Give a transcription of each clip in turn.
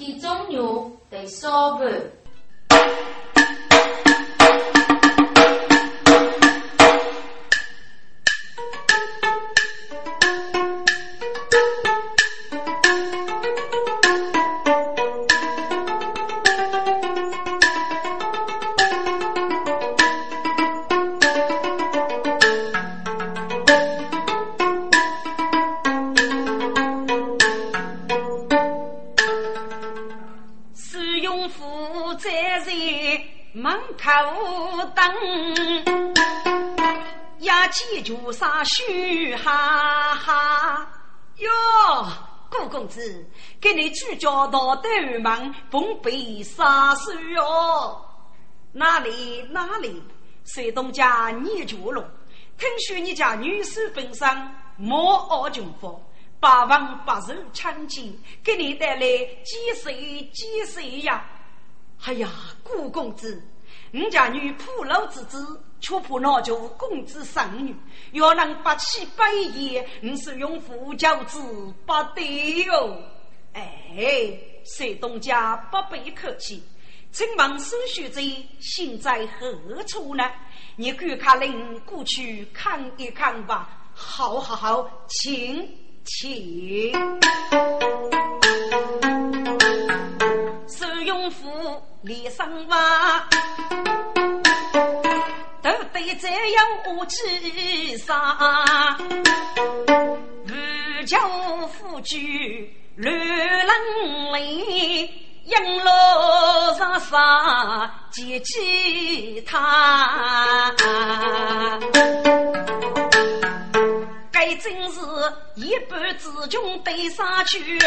其中，有得少半。你主教到德门奉陪杀手哟。哪里哪里，山东家聂九龙，听说你家女婿本身莫傲穷富，八王八寿抢劫，给你带来几岁几岁呀？哎呀，顾公子，你家女铺路之子。却怕那就公子生女，要能八起百业，你是用夫教子不得哟。哎，谁东家不必客气，请问孙学者心在何处呢？你赶快领过去看一看吧。好好好，请请。孙永福脸上哇。都被这样武气上，无教夫君乱人里，阴路上上接其他。该真是一般之穷对上去，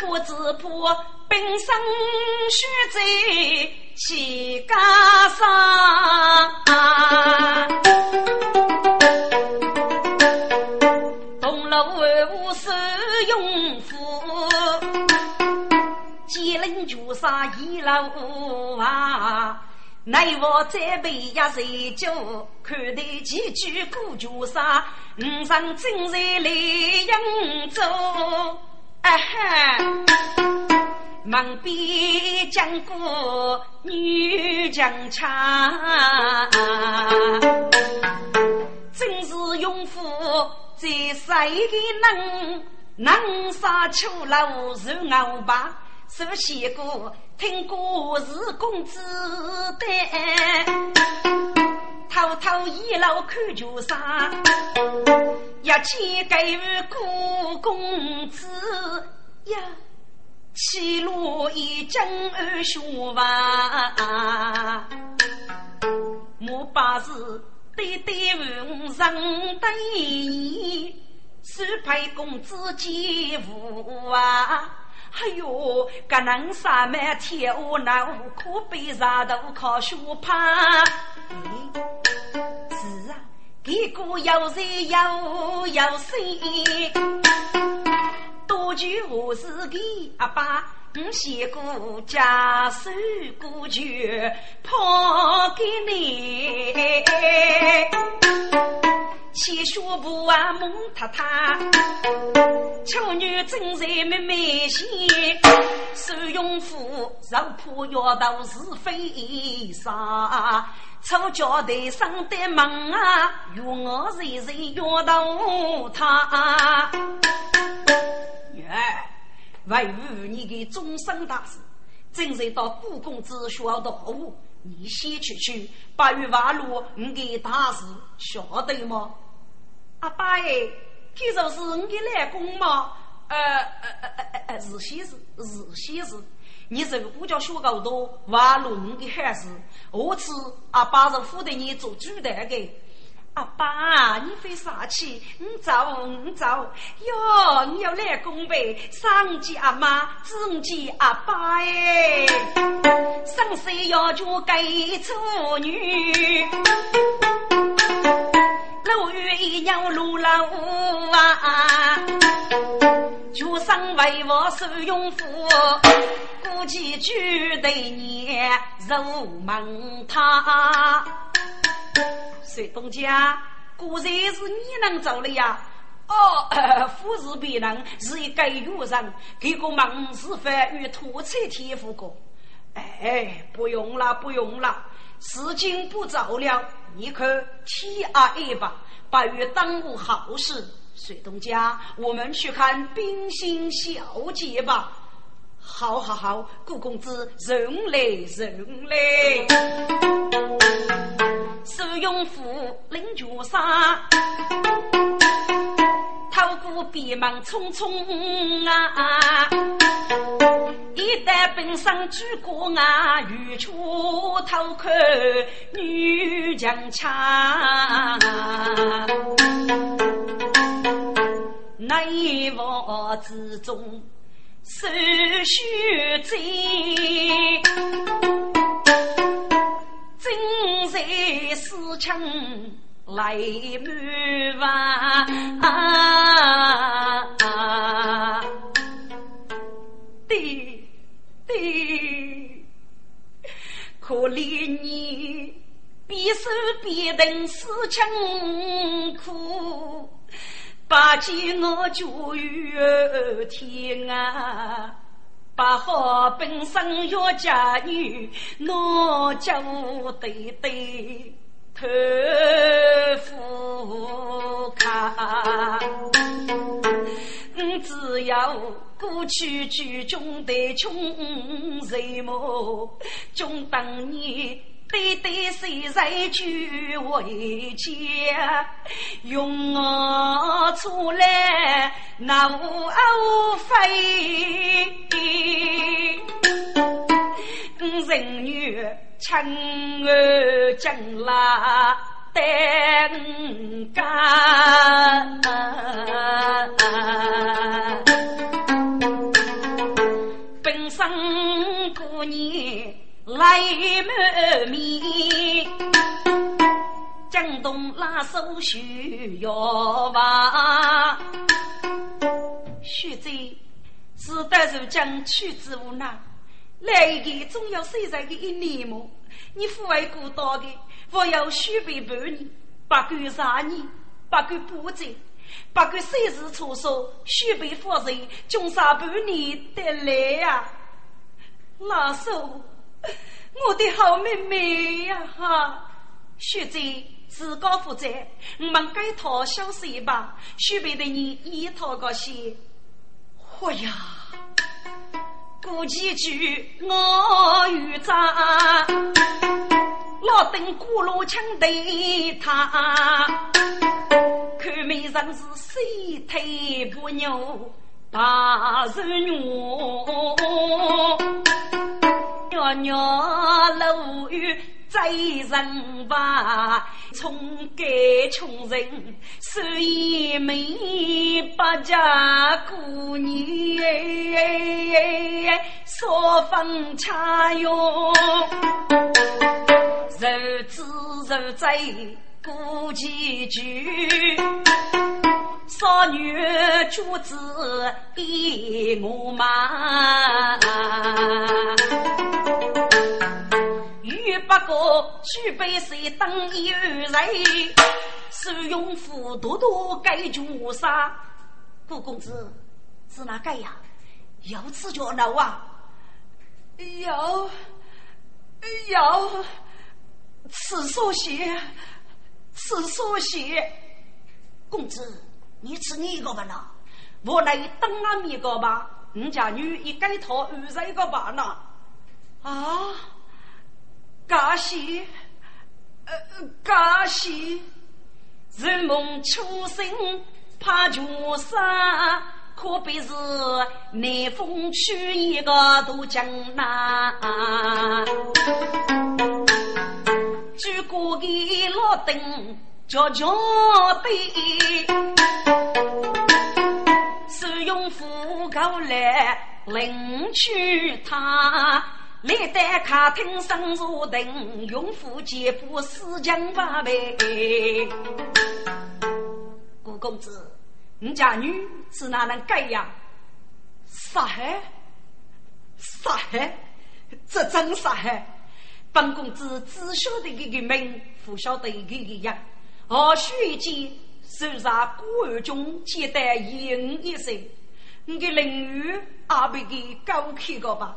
破只破本身血债起家上，金陵绝杀一楼啊。奈我再背呀谁酒，看得几句古绝杀，五上正在来扬州，啊哈！门边讲过女将腔，真是勇夫在谁的能能杀出老是牛吧？首先过听故事公子的，偷偷一路看旧杀，要去给顾公子呀，七路一正二书房，莫把事对对问人对，是派公子接福啊。哎呦，个能上满天下难，可悲上头靠血怕。是啊，给个有钱有有势，多句话是给阿爸，我写过家书过去抛给你。七学步啊蒙太太，丑女正在妹妹心，手用斧，肉破腰刀是非杀，丑脚台上的门啊，怨我人人怨到他。女儿，为与你的终身大事，正在到故宫子学道务，你先去去，八月八路你的大事晓得吗？阿爸哎，这就是你的老公吗？呃呃呃呃呃，是些事，是些事。你如果叫学够多，挖路你的孩子，我次阿爸是负责你做主的给。阿爸，你费啥气？你走，你走。哟，你要来公呗？上级阿妈，中级阿爸哎，生死要就给处女。路遇一娘路老啊，就生为我受用夫，估计举对你肉蒙他。水东家，果然是你能走了呀？哦，富士别人是一个女人，给个忙是饭与土菜天赋过。哎，不用了，不用了，时间不早了，你可替阿姨吧，不与耽误好事。水东家，我们去看冰心小姐吧。好好好，顾公子，人来人来。手用斧，领绝杀，透过闭门匆匆啊！一旦本上举过啊，欲出头看女强强，内卧之中手续尽。正在思亲来满房，对对，可怜你边守边等思亲苦，把见我就有天啊！八好本身要嫁女，我就得得头付卡。只要过去剧中的穷人么，穷当年。对对，谁在居为家？用我出来那无非，人女亲儿将来等干，本身过年。来满面，江东拉手需要娃，徐贼是得如将屈之无奈，来一个总要生在个一年么？你父爱孤岛的，我要许备半年，不管啥年，不管不在，不管谁是出手，许备夫人，终杀半年得来呀，拉手。我的好妹妹呀，哈！学姐自告负责，我们改套小睡吧。许配的你一套个鞋。嚯呀！过几句我与扎，老登古路枪对他，看美人是谁腿不牛，大人牛。袅袅楼宇在人吧，从该穷人手一枚八家姑娘，说风恰用，日子日在过几句，少女主子比我忙。不过举杯水等一人，手用斧多多盖住杀。顾公子是哪个呀？要吃就闹啊！要要吃所血，吃所血。公子，你吃你一个吧啦，我来等俺一个吧。你家女一改头二十一个吧啦。啊！嘎西，呃，嘎西，人梦初醒怕穷山，可别是南风吹一个渡江南。举过的老灯叫叫对，是用斧头来领取他。历代客厅上坐等，用斧接斧四将八备。顾公子，你家女是哪能改呀？杀害？杀害？这真杀害！本公子只晓得一个名，不晓得一个样。何须一见手上孤儿中接待银一声，你的邻居阿被给搞开个吧？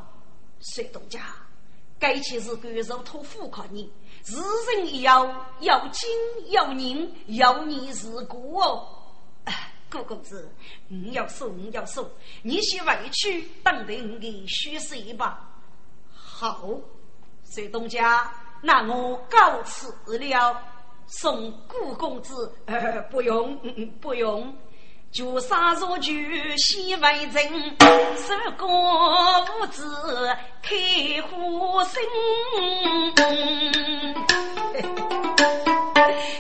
谁东家？该起是感受托付靠你，日人要要金要银要你是故哦。顾公子，你要收你要收，你先回去等待你的虚岁吧。好，水东家，那我告辞了。送顾公子，呃，不用，不用。就杀入去西外人，十个五子开花生。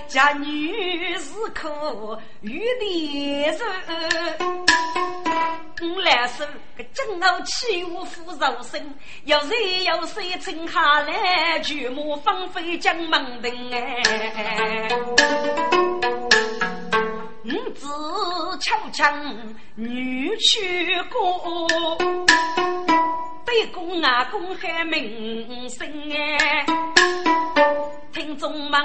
家女是可遇的人，我来说个正傲气无福肉身，有谁有谁撑下来，举目芳菲将门庭哎。五子敲枪女去过，对公啊公喊名声哎。听众们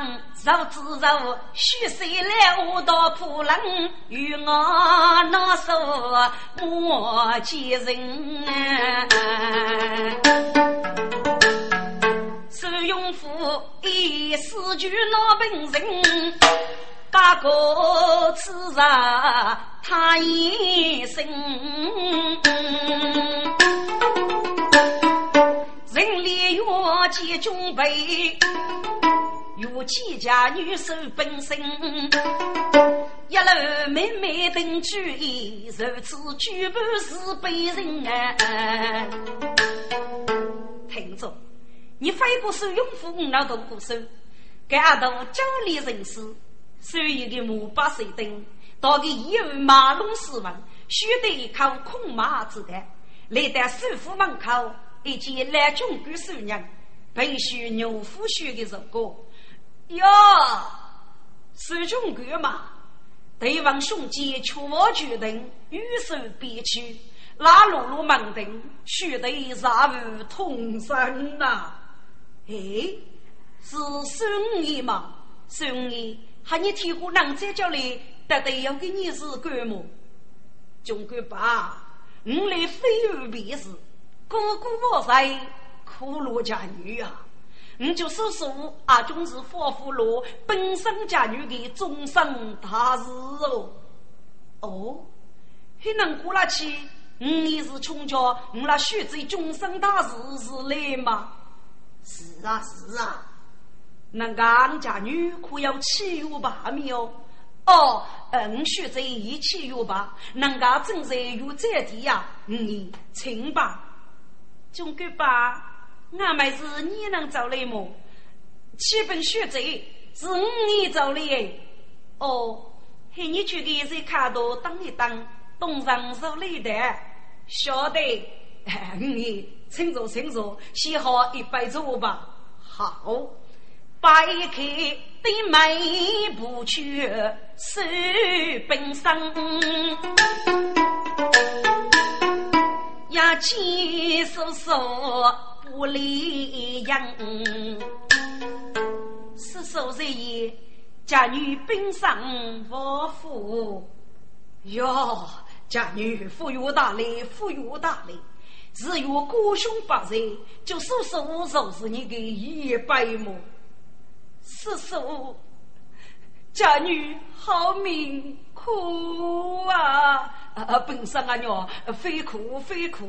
若知若须谁来我到铺人，与我那手莫见人收用夫一四句老本人。大哥此日他一生，人力越见准备，越见家女手本身，一路妹妹等注意，如此举步是被人啊！听着，你非不是用户，我都不收，给阿斗家里人士。所有的木把水灯，到个一万马龙死亡，须得靠空马子的，来到首府门口，一见来军官守娘，必须牛夫婿的如果哟，守军官嘛，对方兄弟却无决定，与手别去，拉路路门庭，须得杀无通身呐。哎，是孙爷吗？孙爷。喊你提过南在叫里，得得要给你是干么？中国爸，我来非而别是，哥哥我在苦罗家女啊！你就说说阿忠是发福罗本身家女的终身大事哦。哦，还能过了去？你是穷家，你那学这终身大事是来吗？是啊，是啊。那俺家女可要七月八米哦，哦，嗯，学在一七月八，人家正在有这地呀，你请吧，中国吧，俺们是你能找来么？七本学在是你找来哦，嘿，你去给在卡多等一等，东上手来的，晓得？你请坐，请坐，洗好一杯粥吧，好。摆开的眉不去手本身，呀，气叔叔不离样。叔叔在言，家女本身不富，哟，家女富有大礼，富有大礼。只有孤兄八人，就叔叔就是你的一百亩。四叔，家女好命苦啊！啊，本身啊娘，非苦非苦，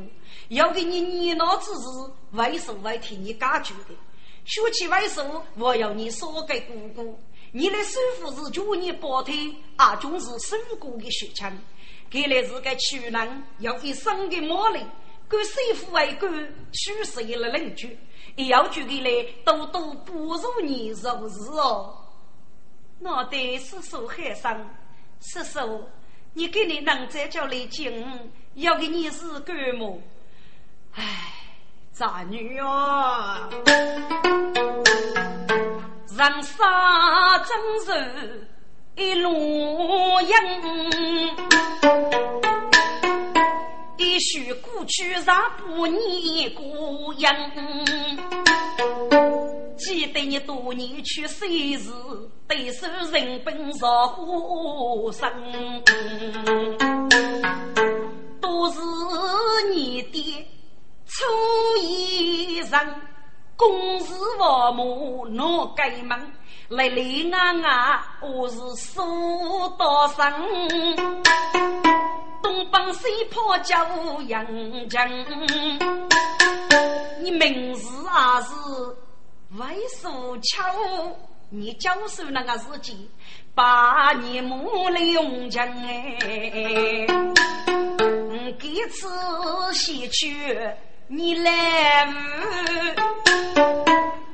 要给你年老之时，为叔会替你解决的。说起为叔，我要你说给姑姑，你的师傅是叫你保腿，阿忠是孙姑的血亲，看来是个娶人要一生的磨练，跟师傅为官，娶谁了邻居。要举个来，多多不如你如是哦。我得是受害伤，叔叔，你给你能在叫来敬，要给你是干么？唉，杂女啊，人生真是一路阴，一必须过去让不你过样。记得你多年去世时，对手人本若火生，都是你的初一人，公事王母闹改门。来来啊啊，我是苏道生，东帮西跑叫杨江，你明日啊是为数巧，你教授那个事情，把你母来用强哎，这次西去你来唔，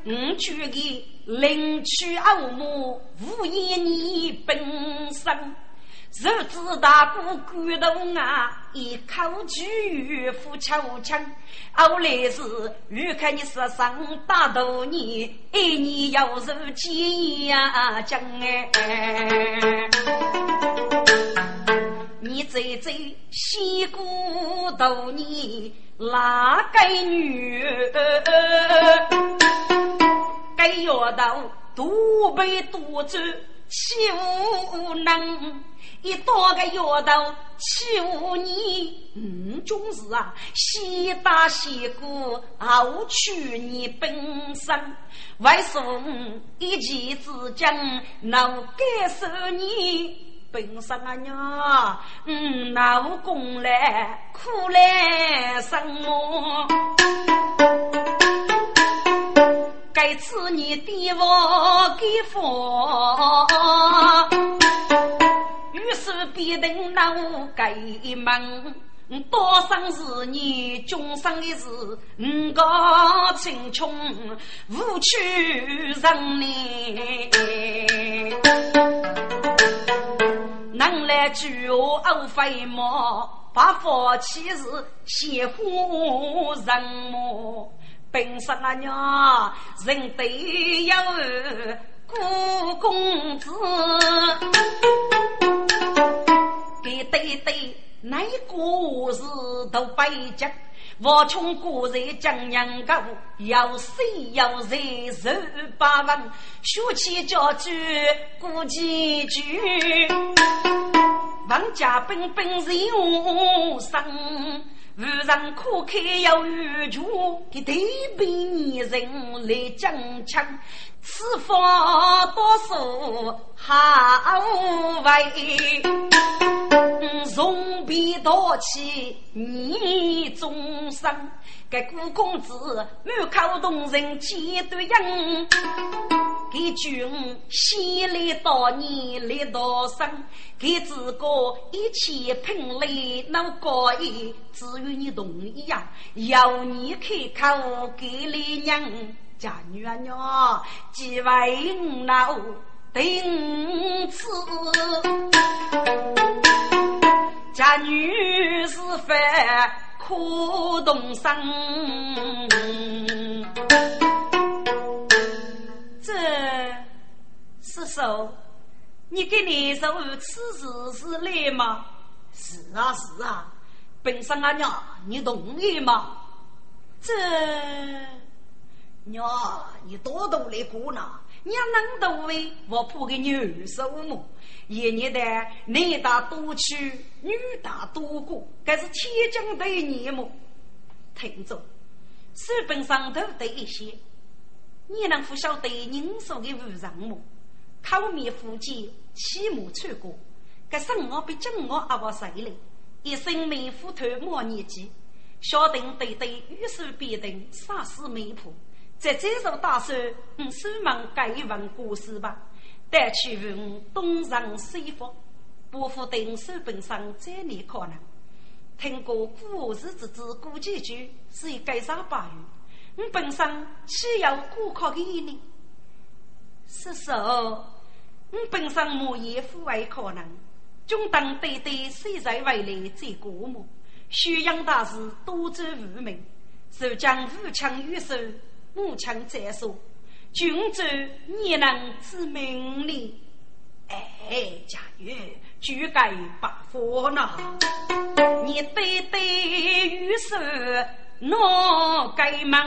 我去给。领取欧母，无言你本身，如子大姑感动啊，一口句付秋枪。后来是欲看你身上大头你，爱你要如金呀将哎。你在在西姑头你哪个女？该要到多背多走，岂无能？一多个要到岂无你？嗯，总是啊，西打西过，傲取你本身。为送一气之将，能感受你本身啊娘？嗯，劳功来苦来生么？该次你的我给佛，于是必定那无该门。多生是你，终生的是五个青穷无趣人呢。能来聚我欧飞毛，把佛起是邪乎人么？本身啊娘，人得有顾公子，给对对，那故事都白讲。我从古人讲养狗，要死要人十八万，学起家具过几句，王家本本是无生。无人可开要玉镯，给对比女人来争抢，此法多数好为，容比多气你终生。给顾公子满口动人几对人，给君先来到你来到生，给自个一起拼来能高一，只有你同意呀，要你开口给你娘。家女儿娘，几位老。丁子，家女是非。苦动生，这师叔，你给你说此事是来吗？是啊是啊，本身啊娘，你同意吗？这娘，你多多来过呢。娘能多为我铺个女手么？一年的男大多娶，女大多过，这是天经地义么？听着，书本上头的一些，你能不晓得人说的无常么？口面腹肌，起码穿过，这生活比今我阿不谁嘞？一生命虎头莫年纪，小定对对，遇事必定杀死媒婆。在这首大书，嗯，书门改文故事吧，带去问东上西方，不负定书本上再念可能。听过古时之子古几句，是以改上八语。你本身岂有过考的意念？是说，你本身莫言父为可能，中当对对谁在未来最过目？宣扬大事多走无名，受将武强于手。母亲在说：“君主，你能知命令？哎，佳玉，举该把佛呢？你对对玉手拿该门，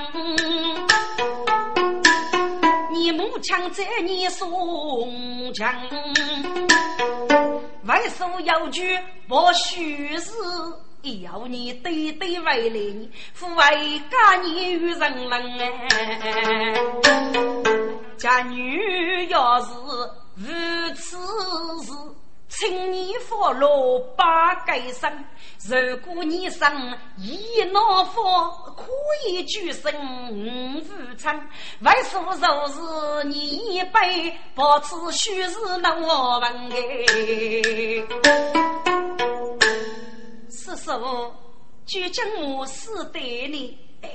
你母枪在你松枪，外手要举我须要你对对为邻，父为家你与人伦哎。家女要是无此事，请你佛罗把改生。如果你生一脑佛，可以举身无常。为数若是你一辈，保持虚实能我问哎。师傅，就将我是对你，哎，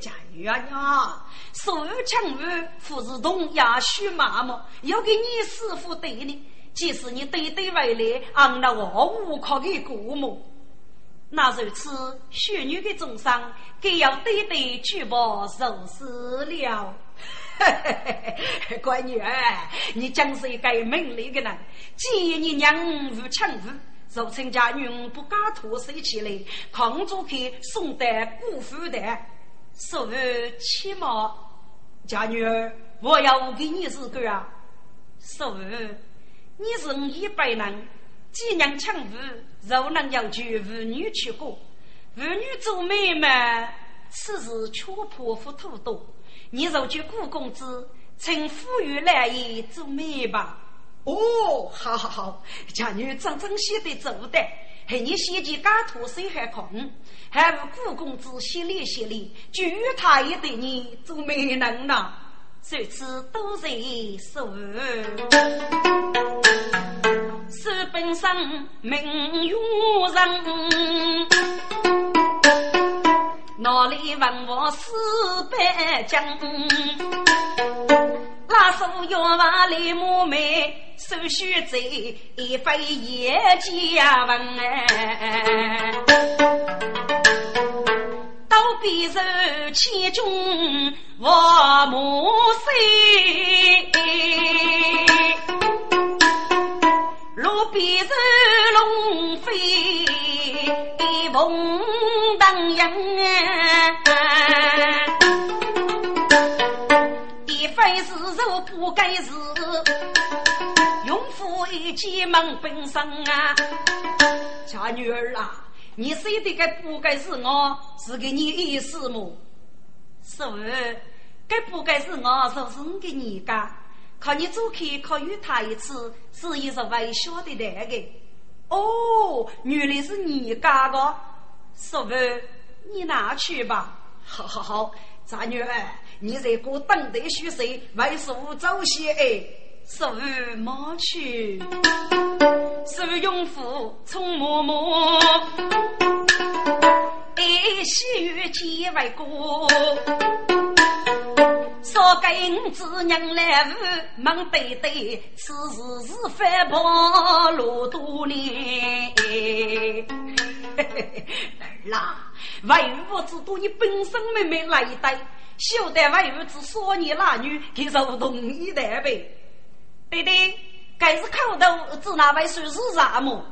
家女儿娘，所有强武富是同也许麻木，要给你师傅对你，即使你对对未来，俺那我无可的顾母，那如此血女的重伤，更要对对举报受死了。乖女儿，你将是一个美丽的人，既然你娘无强武。俗称家女不敢脱手起来，扛住去送到姑父的，说起码家女儿，我要给你是个啊，说你是一百人，几娘强妇，若能要求妇女去过，妇女做媒嘛，此事却破腹土多。你若去顾公子，请富裕来意做媒吧。哦，好好好，家女真真写的做的，还你写起家徒谁还空？还无顾公子心里心里，就他也对你做媒人呐。这次都在说，书本上名誉人，哪里问我四百将？拉手要往里母妹。手续在一飞一家文哎，刀笔手千军我母岁，路边手龙飞凤荡漾哎，非是肉不该是。一进门本身啊，家女儿啊，你说的该不该是我，是给你意思么？是不？该不该是我，是不是给你家，可你走开，可与他一次，是一是微笑的那个。哦，原来是你家的，是不？你拿去吧。好好好，家女儿，你在过等待许谁？为数早些哎。手莫去，手用斧冲默默，一喜与结为过。说给子娘来屋忙对对，此事是反跑路多年。儿啦，为我只多你本身妹妹来带，休得为我只说你那女，给受同一代呗。对对，该是口头只那位说是啥么？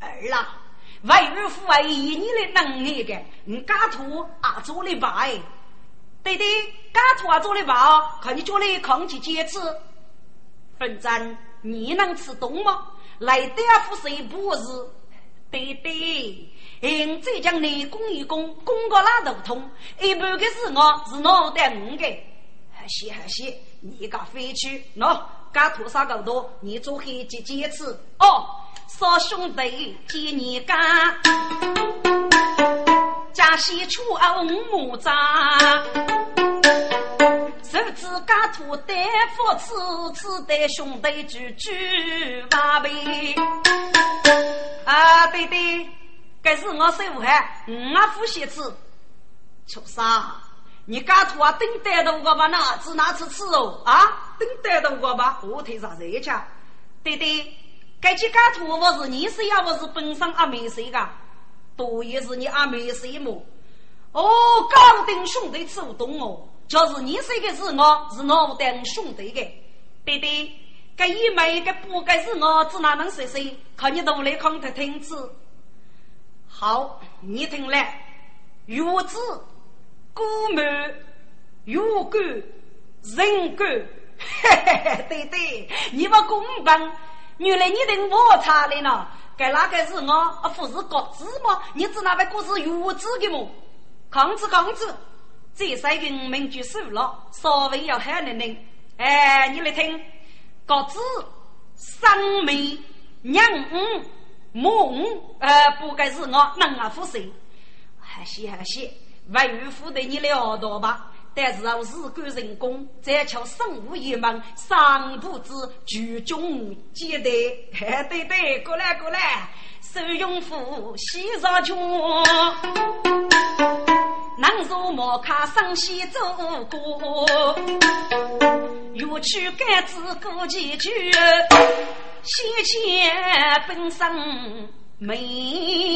儿啦，为儿父为以你的能力的，你家徒啊做的吧？对对，家徒啊做的吧？看你做的空气几次？反正你能吃动吗？来点副谁不是？对对，嗯，再将你攻一攻，攻个拉头痛，一半个是我是脑袋五个，还行还行，你个飞去喏。家徒啥够多？你做黑几几次？哦，少兄弟见你家，家西出二五木扎，手指家徒带福次次带兄弟聚聚八倍。啊，对对，该是我师傅汉，我夫写字，畜生。你家徒啊，等待着我把，那子拿出吃哦？啊，等待着我把火腿上热去。对对，该去家徒我是你谁呀？我是本身阿妹谁个？多也是你阿妹谁么？哦，高等兄弟吃不懂哦，就是你谁个是我是我等兄弟的。对对，这一枚个不该是我，只哪能说说？看你都来看他听子。好，你听来，玉子、古门、玉骨、人骨，嘿嘿嘿，对对，你们公平。原来你听我查的呢？该哪个是我？啊，不是国子吗？你只那位国是玉子的么？抗子抗子，这三个名就输了，稍微要喊人人。哎，你来听，国子、三妹、娘五。梦，呃，不该是我能啊服谁？还是还是，万于负得你了多吧。但是要日干人工，再求生物一门，上不知举中接待。对对，过来过来，收用夫洗上脚，能坐莫卡上西走过，欲去该子过几句。先前本身没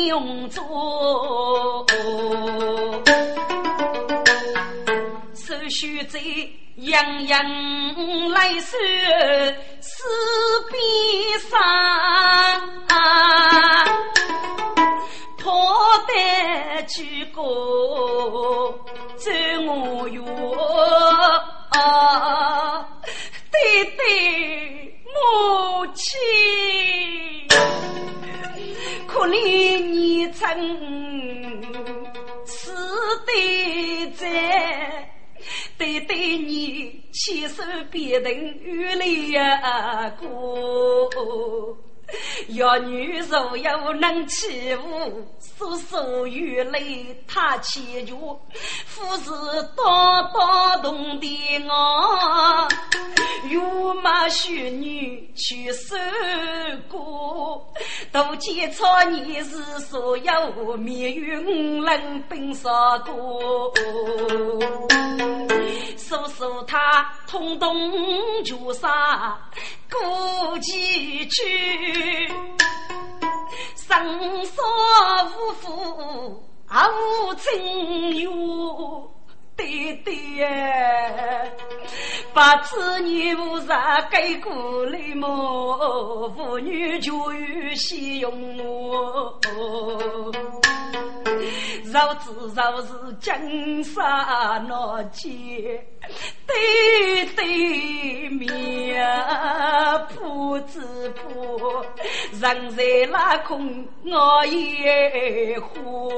用做，手续在洋洋来收四边上，破得几个走我哟，对对。母亲，可怜你曾死的在，对对你亲手别人与泪呀过。要女若有能欺负，叔叔与泪他祈求，夫是道道动的我，又骂许女去受过，都见错你是所有命运人本少多，叔叔他通通就杀过几去。生杀无父，无亲哟，对对呀，把子女无啥给过来么？妇女就有喜用我。若知若是金沙那间，对对面铺子铺，人在拉空我也呼。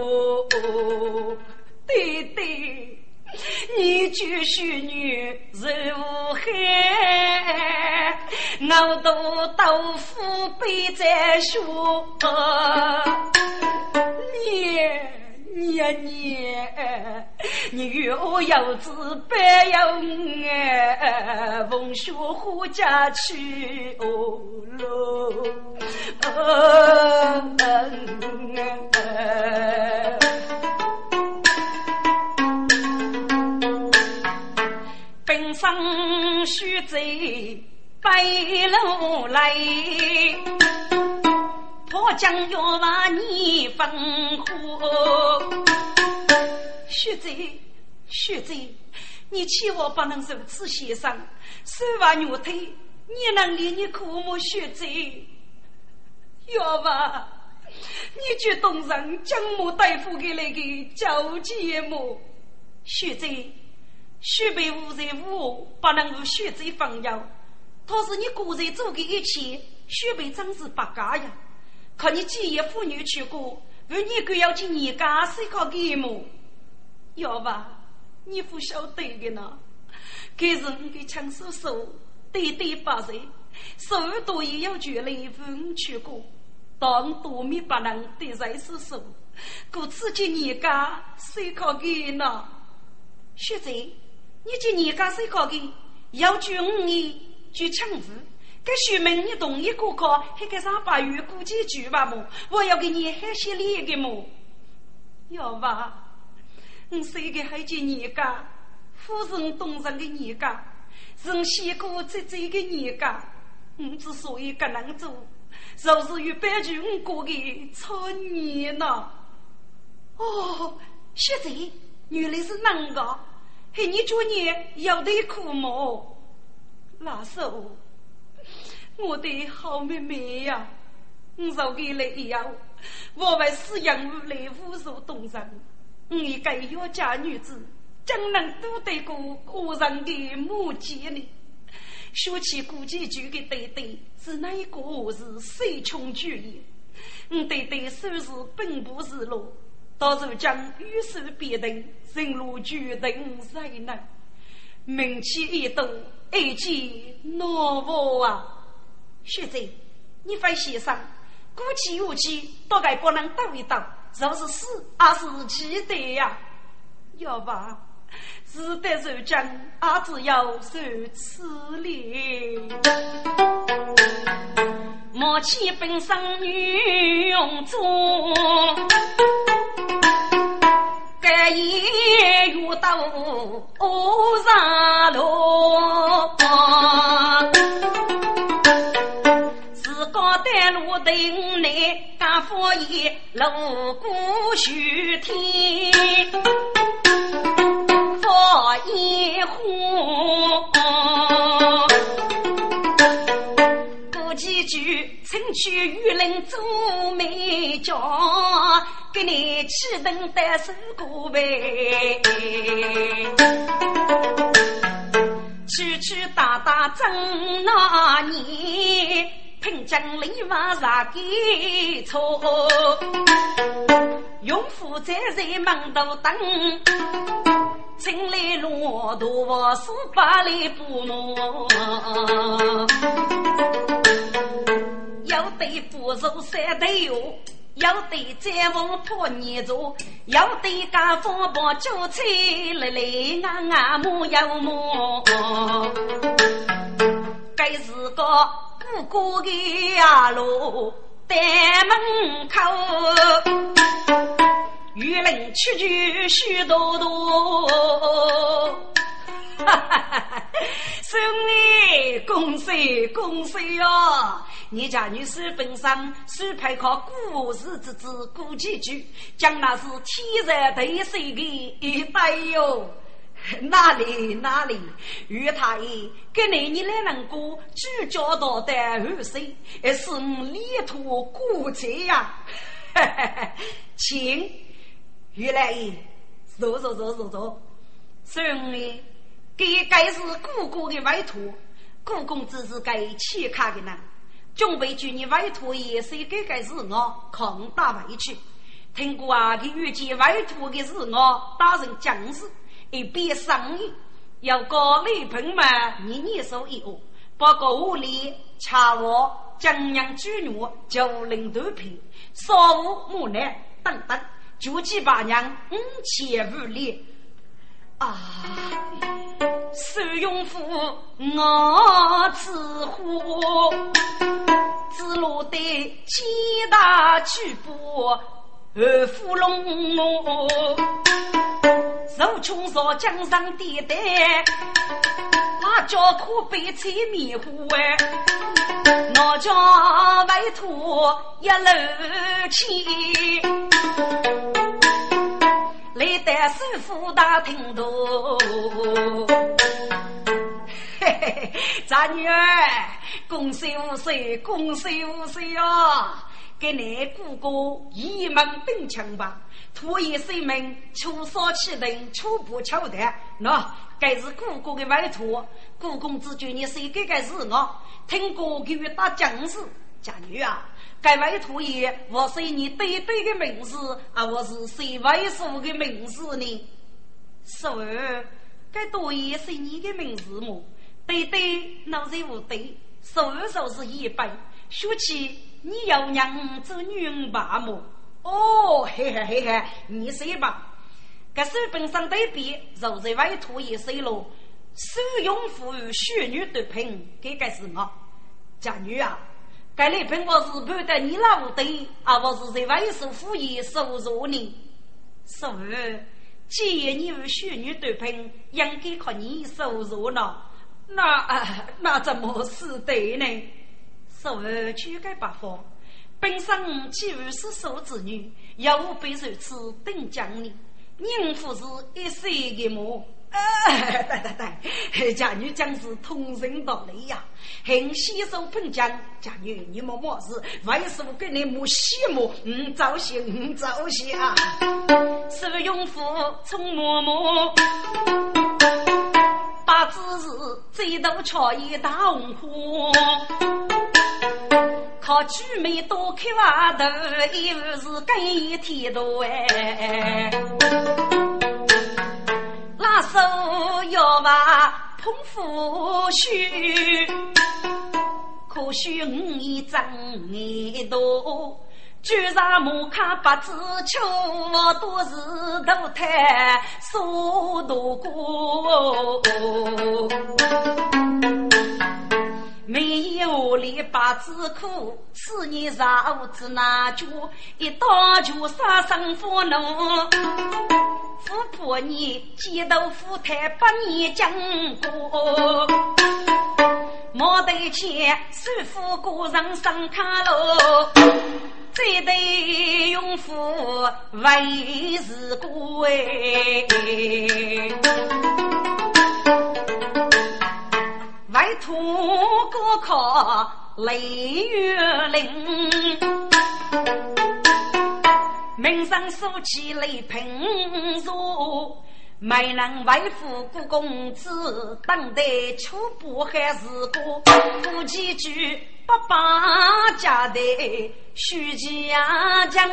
对对，你就许女如海，我都豆腐背在手。你。你呀你，你有有子白有爱，风雪虎家去哦喽，须在白楼来。我将要把你分火，雪贼，雪贼，你千万不能如此先生，手把牛腿，你能离你苦母雪贼？要吧，你就动人将母大夫给那个交接么？雪贼，雪被无人无不能够雪贼放药，他是你个人做的一切，雪被真是不假呀。可你几夜妇女去过，而你个要去你家思考给么？要吧，你不晓得的呢。给人的枪手手，对对八岁，手多也要绝来分去过。当多米不能对人是手，故此去你家思考给呢？学者，你去你家思考给，要举五年举枪子。该学门你同意过考，还给上八月过几句吧么？我要给你还些礼的么？要吧？我是一个还见你家，夫人动人的你家，人先过这这个你家。我之所以敢能做，就是与白居我过的超年呢。哦，学者原来是那个，嘿，你做年要得苦么？那时候。我的好妹妹呀，我受给了以后，我为死养无来无所动人，你该要嫁女子，怎能躲得过个人的目击呢？说起古几句的对对，是哪一个是水穷巨业？我对对虽是奔波是路，到时将与世别定，人路决定谁能？名气一动，爱见难忘啊！学者，你非先生，鼓起勇气，大概不能斗一斗，若是死，还是记得呀？要吧？自得受将，阿只要受此礼。莫欺本生女用中，夜遇到恶上路。自高带路等来，家父爷路过须天。一呼，过几句，请去玉林做媒家，给你启灯带手过呗。区区大大正那年，凭将里娃啥给错？用夫在在门头等。进来骆驼是百里不挪，要得不如三对哟，要得再往破泥做，要得家父把酒菜来来俺俺莫要莫，该是个不过的呀路在门口。玉林曲曲许多多，哈哈哈哈送你恭喜恭喜哦！你家女士本身是配靠古时之子古几句，将那是天才对水的一代哟。哪里哪里，于太爷给你你来能过聚焦到的二岁，也是力图过节呀！哈哈哈，请。原来，坐坐坐坐坐，孙儿，这该是姑姑的委托，姑公只是该欠卡的呢。准备据你委托也是该该是我抗打回去。听过啊，他预计委托的是我担任将士，一边生意要搞礼品嘛，年年收一额，包括屋里茶瓦、江洋酒肉、酒零豆品、烧物木乃等等。就几把娘五千五里啊！收用夫我自呼，只落得几大巨波二虎龙，受穷少江上地带，那叫可悲催迷糊哎！我叫外土一路去。师傅大听多，嘿嘿嘿，咱女儿恭喜五岁，恭喜五岁啊！给你姑姑一门定亲吧，土一生命，出少气人，出不巧的，喏，该是姑姑的委托，姑公只觉你谁给该是我，听姑给予打将士，家女啊。该委托也，我是你对对的名字，啊，我是谁外叔的名字呢？是儿，该多也是你的名字么？对对，那是无对，是儿就是一般。说起你要让做女人吧么？哦，嘿嘿嘿嘿，你说吧。该手本上对比，若是委托也是喽。使用妇女血女的品，这个是我家女啊。该礼品我是判得你老五对，而我是在外受敷衍收入呢。所以，既然你有许女对品，应该靠你收入了。那那怎么是对呢？所以，去改八方，本身岂不是受子女，要被如此等将你，宁夫是一岁的母。对对对，家女将是通情达理呀，很携手碰将。家女你莫莫事，为什么跟你莫羡慕？嗯，早些，嗯，早些啊！手用斧，冲默默，八字是最头巧一大红花。靠举眉多开瓦头，又是更一天多哎。手要把捧虎须，可惜我一长眼多。举上木卡八字秋，都是头胎数多过。没有力八字苦，此年少子难教，一刀就杀生父奴。富婆你街头富太把你讲过，莫得钱师傅过上上卡路，这对用夫为是贵。外土高考雷雨淋，门上竖起雷喷如，没能为父过公子，等待初步还是过，夫妻句不把家的须家将，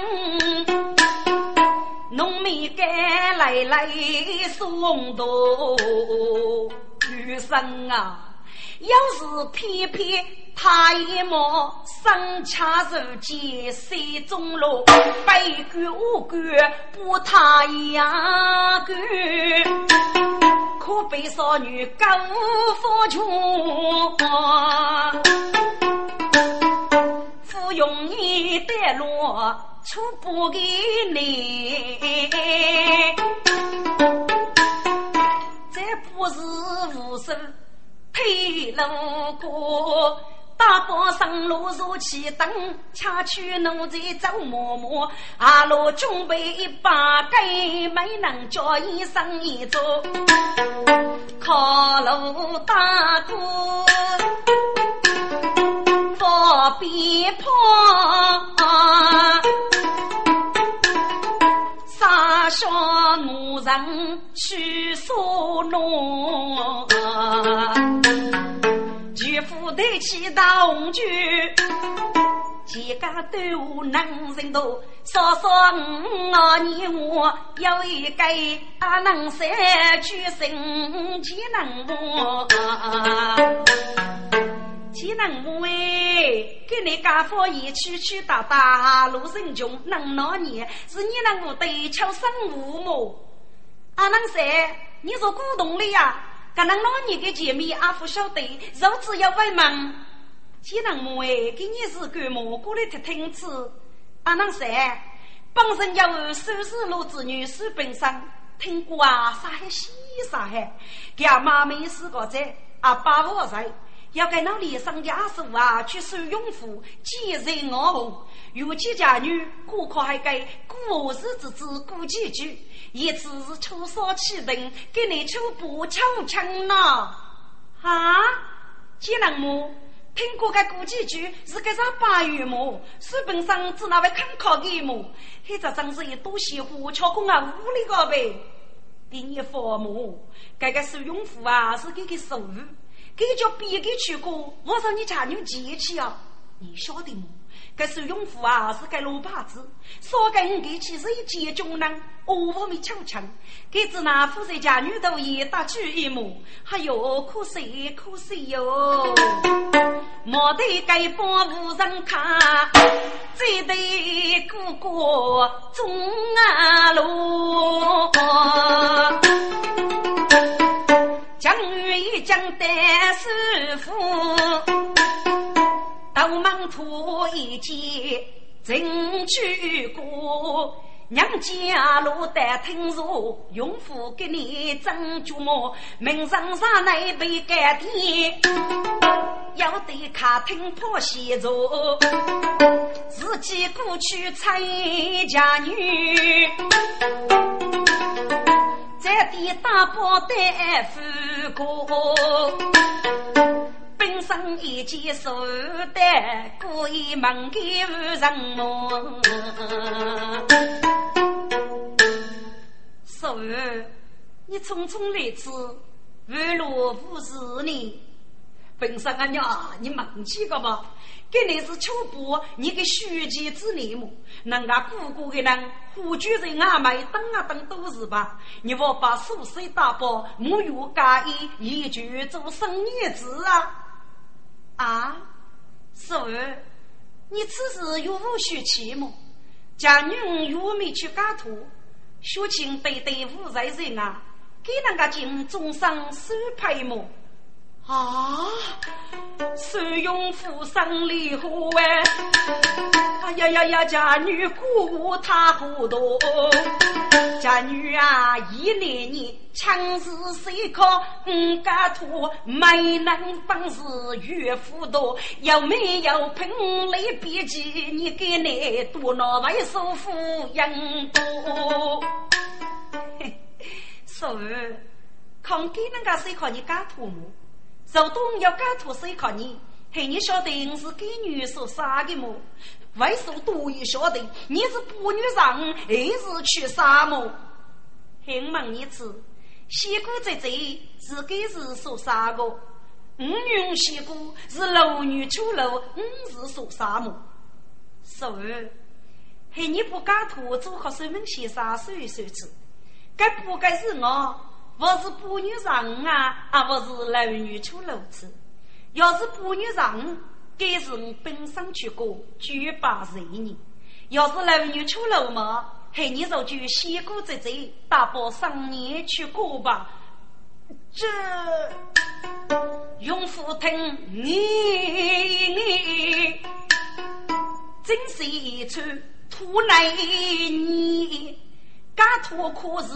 农民该来来送多余生啊。要是偏偏他一毛生掐手间水中落，百官五官不他样官，可悲少女高富穷，芙蓉一带落出不给你，这不是无声。黑路过，大伯上路如起灯，恰去奴才走默默，阿罗准备一把钩没能叫一声一走，靠路大哥，不必怕。说我人去说弄，举斧头起大红军，几个队伍能人多，少少我你我有一个啊能三举神技能我。岂能不为给你家父一曲曲打打路人穷，能哪年是你能我对巧生父母？阿能说你说古董的呀？可能哪年的见面阿不晓得，肉质要问忙。岂能不为给你是干蘑菇的听听子？阿能说本身有收拾路子女士本身听过啊，啥海西啥海，给阿妈没死过在阿爸我在。要给那里上家属啊，去收用户，节日我红，有几家女，顾客还给过日子只过几句，一次是出少气人，给你出不抽枪呐！啊，技能么？听过个过几句是个啥八月么？书本上只那位看考的么？黑这真是一朵鲜花，巧空啊，屋里个呗。第一父母，这个收用户啊，是给个收入。给叫别个去过，我说你家女节气啊，你晓得么？这是用户啊，是个老把子，说跟给其实一接中人，我方没强强。给子那负责家女都也打主意么？哎呦，可惜可惜哟！莫得该帮无人看，只得哥哥中啊路。将与一将单师傅，斗门土一见真去过。娘家路得听说，用夫给你争脚毛，门上上那被改天，要得客厅破西座，自己过去娶家女。这来的大包带富过，本身一件手的，故意忙给人么？手儿，你匆匆来迟，为罗服侍你。本身啊娘，你忘记个吧？给你是秋波，你个书记之内么？人家姑姑的人，胡居人阿妹等啊等都是吧？你莫把宿舍打包，沐浴干衣，一句做生意子啊！啊，是儿，你此时有无学气么？家女儿又没去干土，学情对对无在人啊，给人家进中上收配么？啊！收用富生离合哎！哎呀呀呀！家女顾他糊涂，家女啊，一年年强势谁靠五家土，没能本事岳父多，有没有凭来比起你给你多那位首富人多？嘿，所以看给那个谁靠你家土么？手动要干土谁靠你？嘿，你晓得你是给女所杀的么？为什么多也晓得你是不女上还是去杀么？很问你次，西姑在这自给是所杀的，五女西姑是六女出楼，五是所杀么？十二，嘿，你不干土，做好守门先杀手一手子，该不该是我？不是不女上啊，而不是男女出楼子。要是不女上，该是我本身去过，绝把人你。要是男女出楼嘛，嘿，你就就先过这这，大包上年去过吧。这用福听你，真是一出土来你。家土可是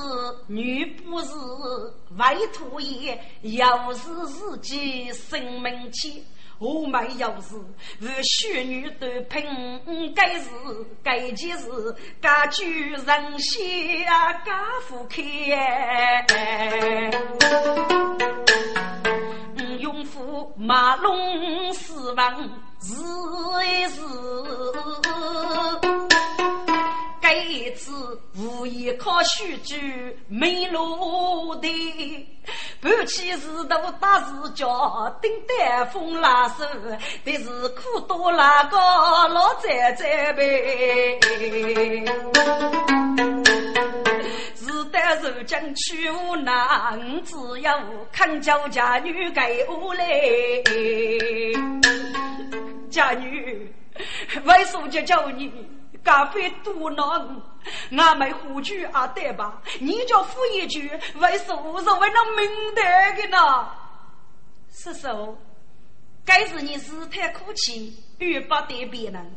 女不是，外土也又是自己生命气。我们要是与许女都拼，该是该件事，家居人心啊，家富开。用夫马龙四王是一是。这次无疑靠许句没落地，半起是头打是脚，顶戴风拉手，但是苦多那个老在在呗。是得如今去无难，只有看叫家女给我来。家女，为什么叫你？咖啡多难，俺们胡句啊对吧？你叫付一句，为什么是为了明白的呢？是说，该是你是太客气，遇不得别人。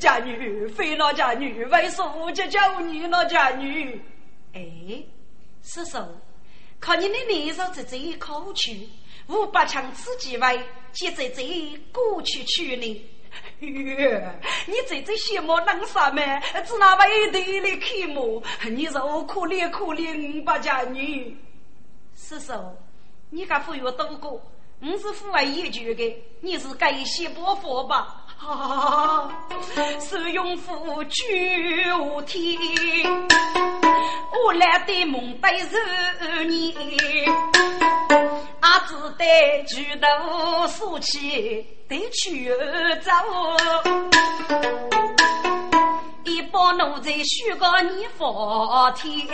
家女，非那家女，为什么就叫你那家女？哎，是说，看你的脸上在这一口气，五百枪刺几位，就在这过去去呢。哟，你这这些么能啥么？只拿外地的看么？你说可怜可怜五八家女。是说，你个富有多过，我是富外一句的，你是该些拨佛吧？哈，是用夫居无天，我来的梦带着你，阿只得举头竖起得去走，一把奴才许个你发天。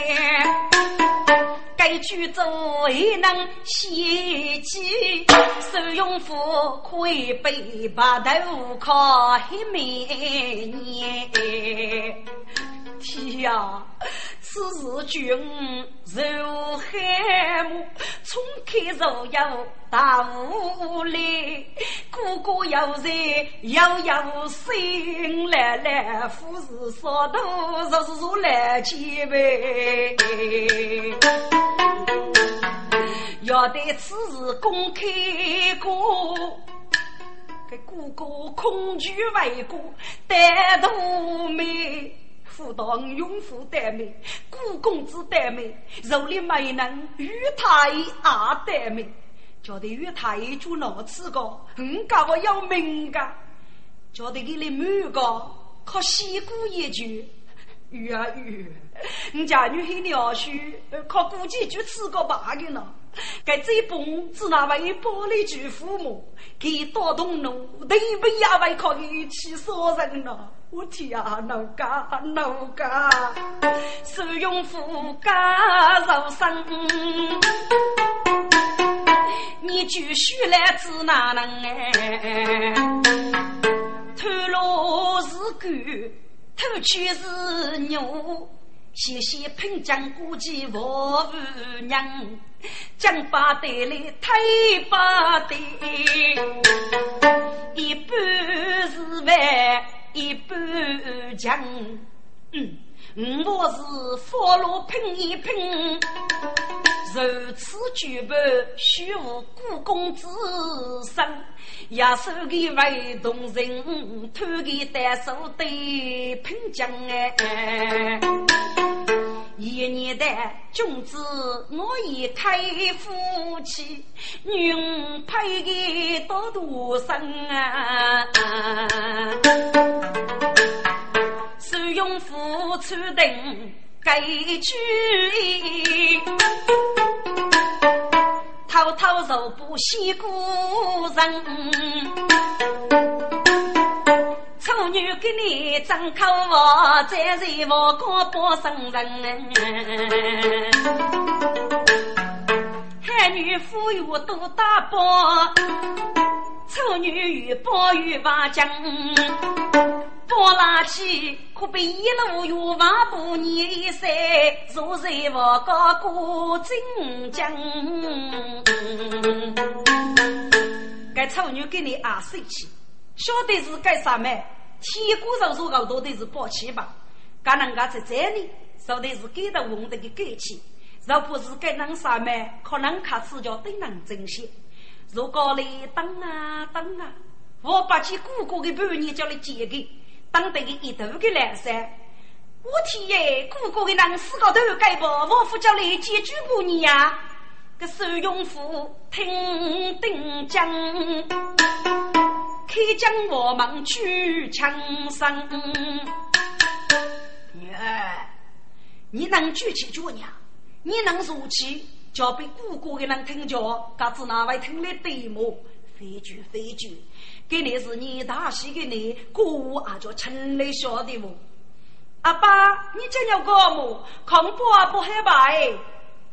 该举走还能袭击，手用斧可以背把头靠黑面年。天呀，此时君如海母，冲开如有大雾来，哥哥有在悠悠心来来，富士烧头日日来几杯。要得此事公开过，给哥哥恐惧为过，单独美。辅导永富得美，故公子得美，肉里没能与太阿得美，叫得与太就老吃个，嗯，搞个要命个，叫得给你满个靠西姑一句，鱼啊鱼，你家女很鸟虚，靠估计就吃个罢的呢。该这本只那位玻璃巨父母，给打动怒，对不呀？为可以气死人了！我天啊，老家老家，受用富家受生，你继续来自哪能哎？偷罗是狗，偷取是牛。谢谢平江古迹我无娘，江巴得来太巴得，一半是饭，一半酱。嗯，我是佛罗拼一拼，如此举步虚无故宫之身，也收给为同人，偷给单手对拼将哎。一年的君子，我已开夫妻，女配给多多生啊。手用付出定给句，偷偷肉不惜故人。丑女给你张口话，再是我高不生人。海女富裕多大包，丑女越包越挖浆。包垃圾可比一路越挖不泥塞，坐在我高过金江。该丑女。给你啊生气。晓得是干啥么？天鼓上说好多的是宝气吧？干人家在这里说的是给到红的个给气，若不是给人啥么？可能看此叫对人珍惜。如果你等啊等啊，我把起姑姑的半年叫你借给，等得个一头个来噻。我天耶，姑姑的人死个头盖不？我夫叫你借住过你呀？个收用夫听丁讲。开将我们去枪声，女儿，你能举起脚娘，你能入起，交给姑姑的人听着，嘎子那位听了对么？非句非句，给你是你大喜给你，姑阿叫陈来晓得么？阿爸，你真要个么？恐怖不害怕哎！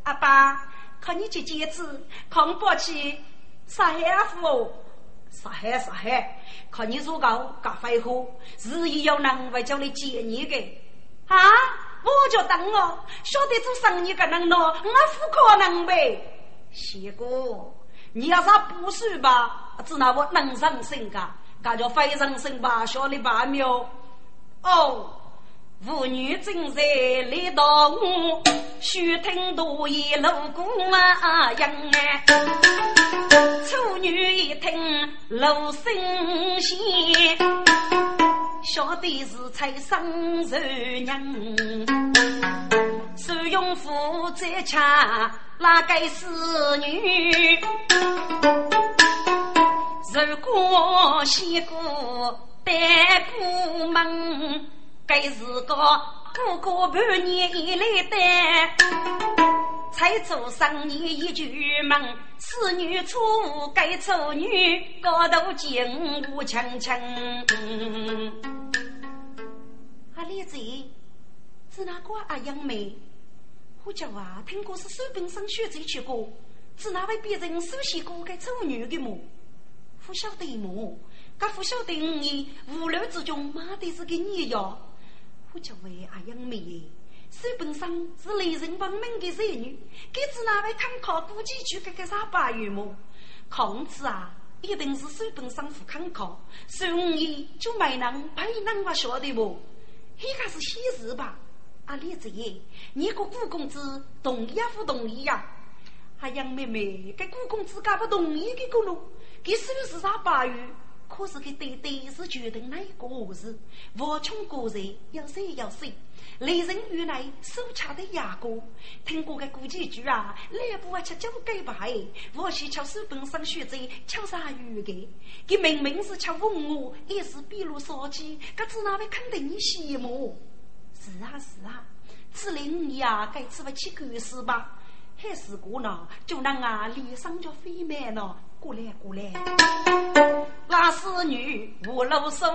阿爸，看你这戒指，恐怖起啥黑夫哦？啥海啥海，看你如果搞废话，日夜有人会叫你接你的啊！我就等我，晓得做生意个人咯，我不可能呗。谢哥，你要是不是吧？只拿我能上身噶，那叫非上身吧，晓得吧？没有哦。妇女正在来到我，须听多言路过啊样哎。丑女一听露声线，晓得是财生柔娘。受用斧在吃，哪个是女？如果先过带不门。该是个哥哥半年以来的，才做生意一句门，此女出该丑女高头见我强强。阿丽子，是哪个阿杨梅？我叫啊，听过是手本上学这曲歌，是哪位别人熟悉过该丑女的么？不晓得么？噶不晓得你无聊之中妈的是个你呀？我叫为阿杨梅耶，手本上是雷人闻名的才女，给子那位看考估计去个个啥八月么？孔子啊，一定是手本上不看考，所以就没能配人我晓得不？应该是喜事吧？阿李子耶，你个顾公子同意不同意呀？阿杨妹妹，给顾公子干不同意的个喽？给手是啥八月？可是给对对是决定哪一个事？无穷过人要谁要谁？雷人原来手掐的牙膏，听过个古几句啊，来不啊吃酒给白，我去吃书本上学者，吃啥鱼的？给明明是吃文物，也是比如烧鸡，可子那位肯定你羡慕。是啊是啊，此类你呀，该吃不起狗屎吧？还是过呢？就让啊脸上就飞满呢。过来过来，那是女无啰嗦，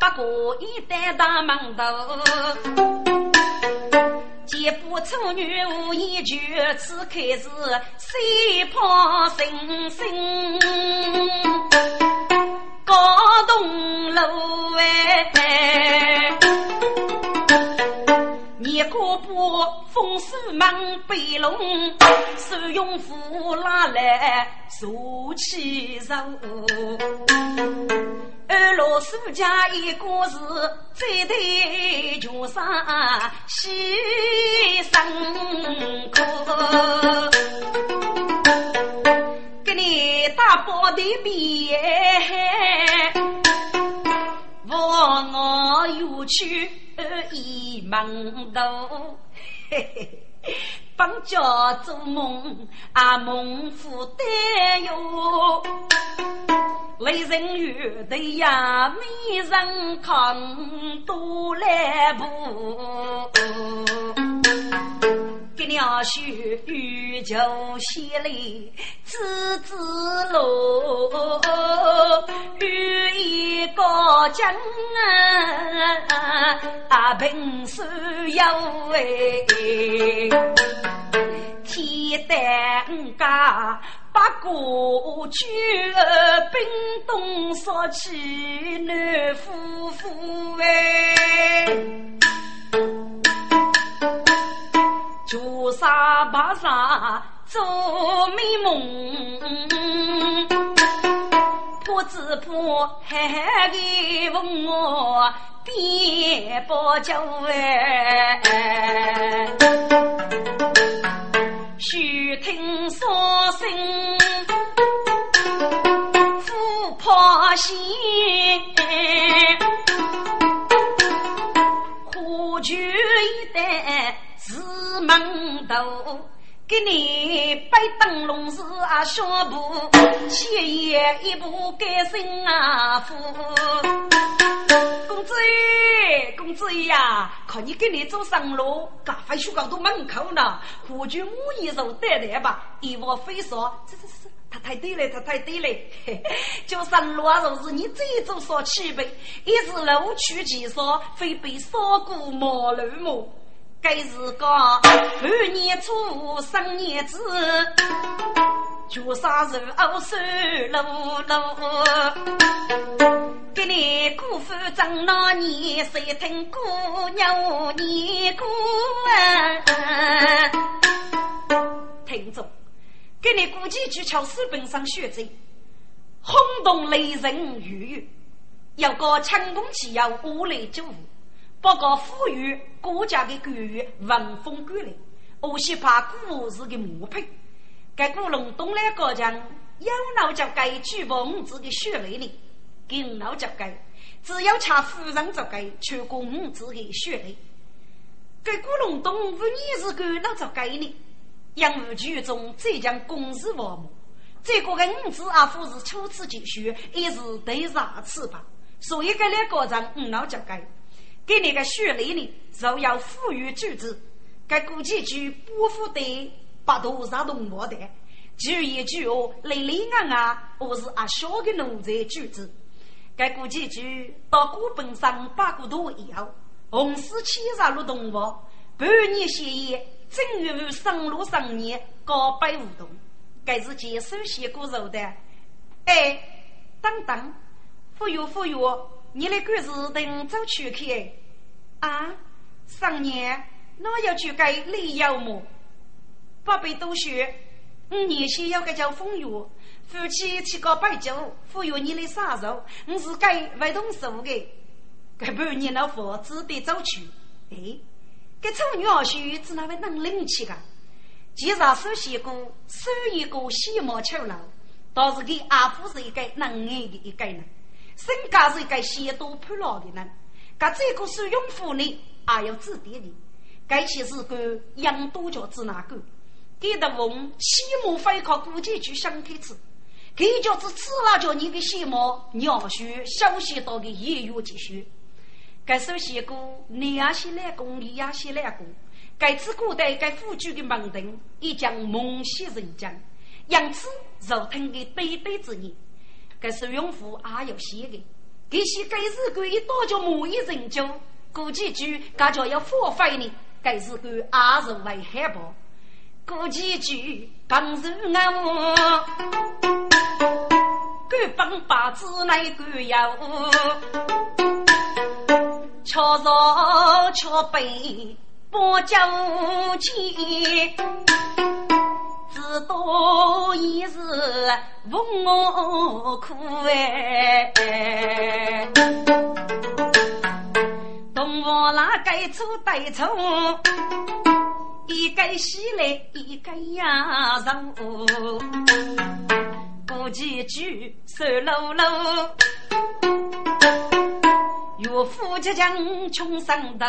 不过一单大门头，见不处女无一句，此刻是谁怕星星？高栋楼哎。一个把风水门背拢，手用斧拉来坐起肉。二老苏家一个是在对桥上洗牲口，给你打包的米，我我又去。一梦多，嘿嘿，帮家做梦啊梦负担哟，雷人雨的呀，没人扛多来不。娘婿欲求喜来，子子路，遇一个将啊，平手有哎，天胆家把过去冰冻烧起暖夫妇哎。朱砂白纱做美梦，破子破海的问我边包酒哎，须听说声富婆心，何惧一代。门头，给你摆灯笼是啊小布，切叶一步改新啊服。公子爷，公子爷呀，看你给你走上路，嘎飞书搞到门口呢，何惧我一手带来吧？一窝飞说，这这这，他太对了，他太对了。就上路啊，就是你这一走说起呗，一是路去几说，非被烧过毛路么？该是个二年初生年子，就啥时候收路路？给你姑父长那年，谁听姑娘念过啊？听众，给你估计去敲书本上学着，轰动雷人雨雨，要个强攻起要五雷九五。不过富裕国家的官员闻风归来，我先怕古时的磨配。该古龙东来高讲，有脑叫该举报五子的血泪里，给脑叫该，只要查夫人就该全国五子的血泪。该古龙东五年是个脑叫该呢，杨武举中浙江公事王母，这个跟五子阿夫是初次接续，也是对啥次吧？所以该两个人五脑叫该。给那个血泪里，若要富裕举子，该估计句不富得百度上动物的，就一句哦，泪泪啊啊，我是阿小的奴才举子，该估计句到古本上八股多以后，红丝牵上了动物，半年歇业，正月上路上年高拜互动，该是接手写过肉的，哎，等等，富裕富裕。你的官事等走出去啊！上年哪要去改李要么？八百多学，五年前要个叫风月，夫妻去搞白酒，服用你的杀肉，我是该不动手的。该半年老夫只得走去。哎，这丑女儿婿只那位能领起个？介绍首席过，收一个西毛秋楼，倒是给阿父是一个能爱的一个人，身家是一个贤多潘老的人。搿这个是用妇呢，也要指点的。该其是个养多角子哪个？给的翁起码非靠估计去想开吃，给叫子吃了叫你个羡慕鸟学小学到个业余继续。该首先个你也先来攻，你也先来攻。该次古代该辅助的门庭，已将蒙息人将，因此肉听的对对之言。该是用户也有写的，这些该是个一多叫某一人就过几句，该叫要付费呢。该是个阿是为害怕，过几句刚是我，敢帮八字来敢要，悄说悄背。我叫起，只多一日问我苦哎，东王那该出对错，一个西来一个呀柔，过几句手搂搂，岳父即将穷上头。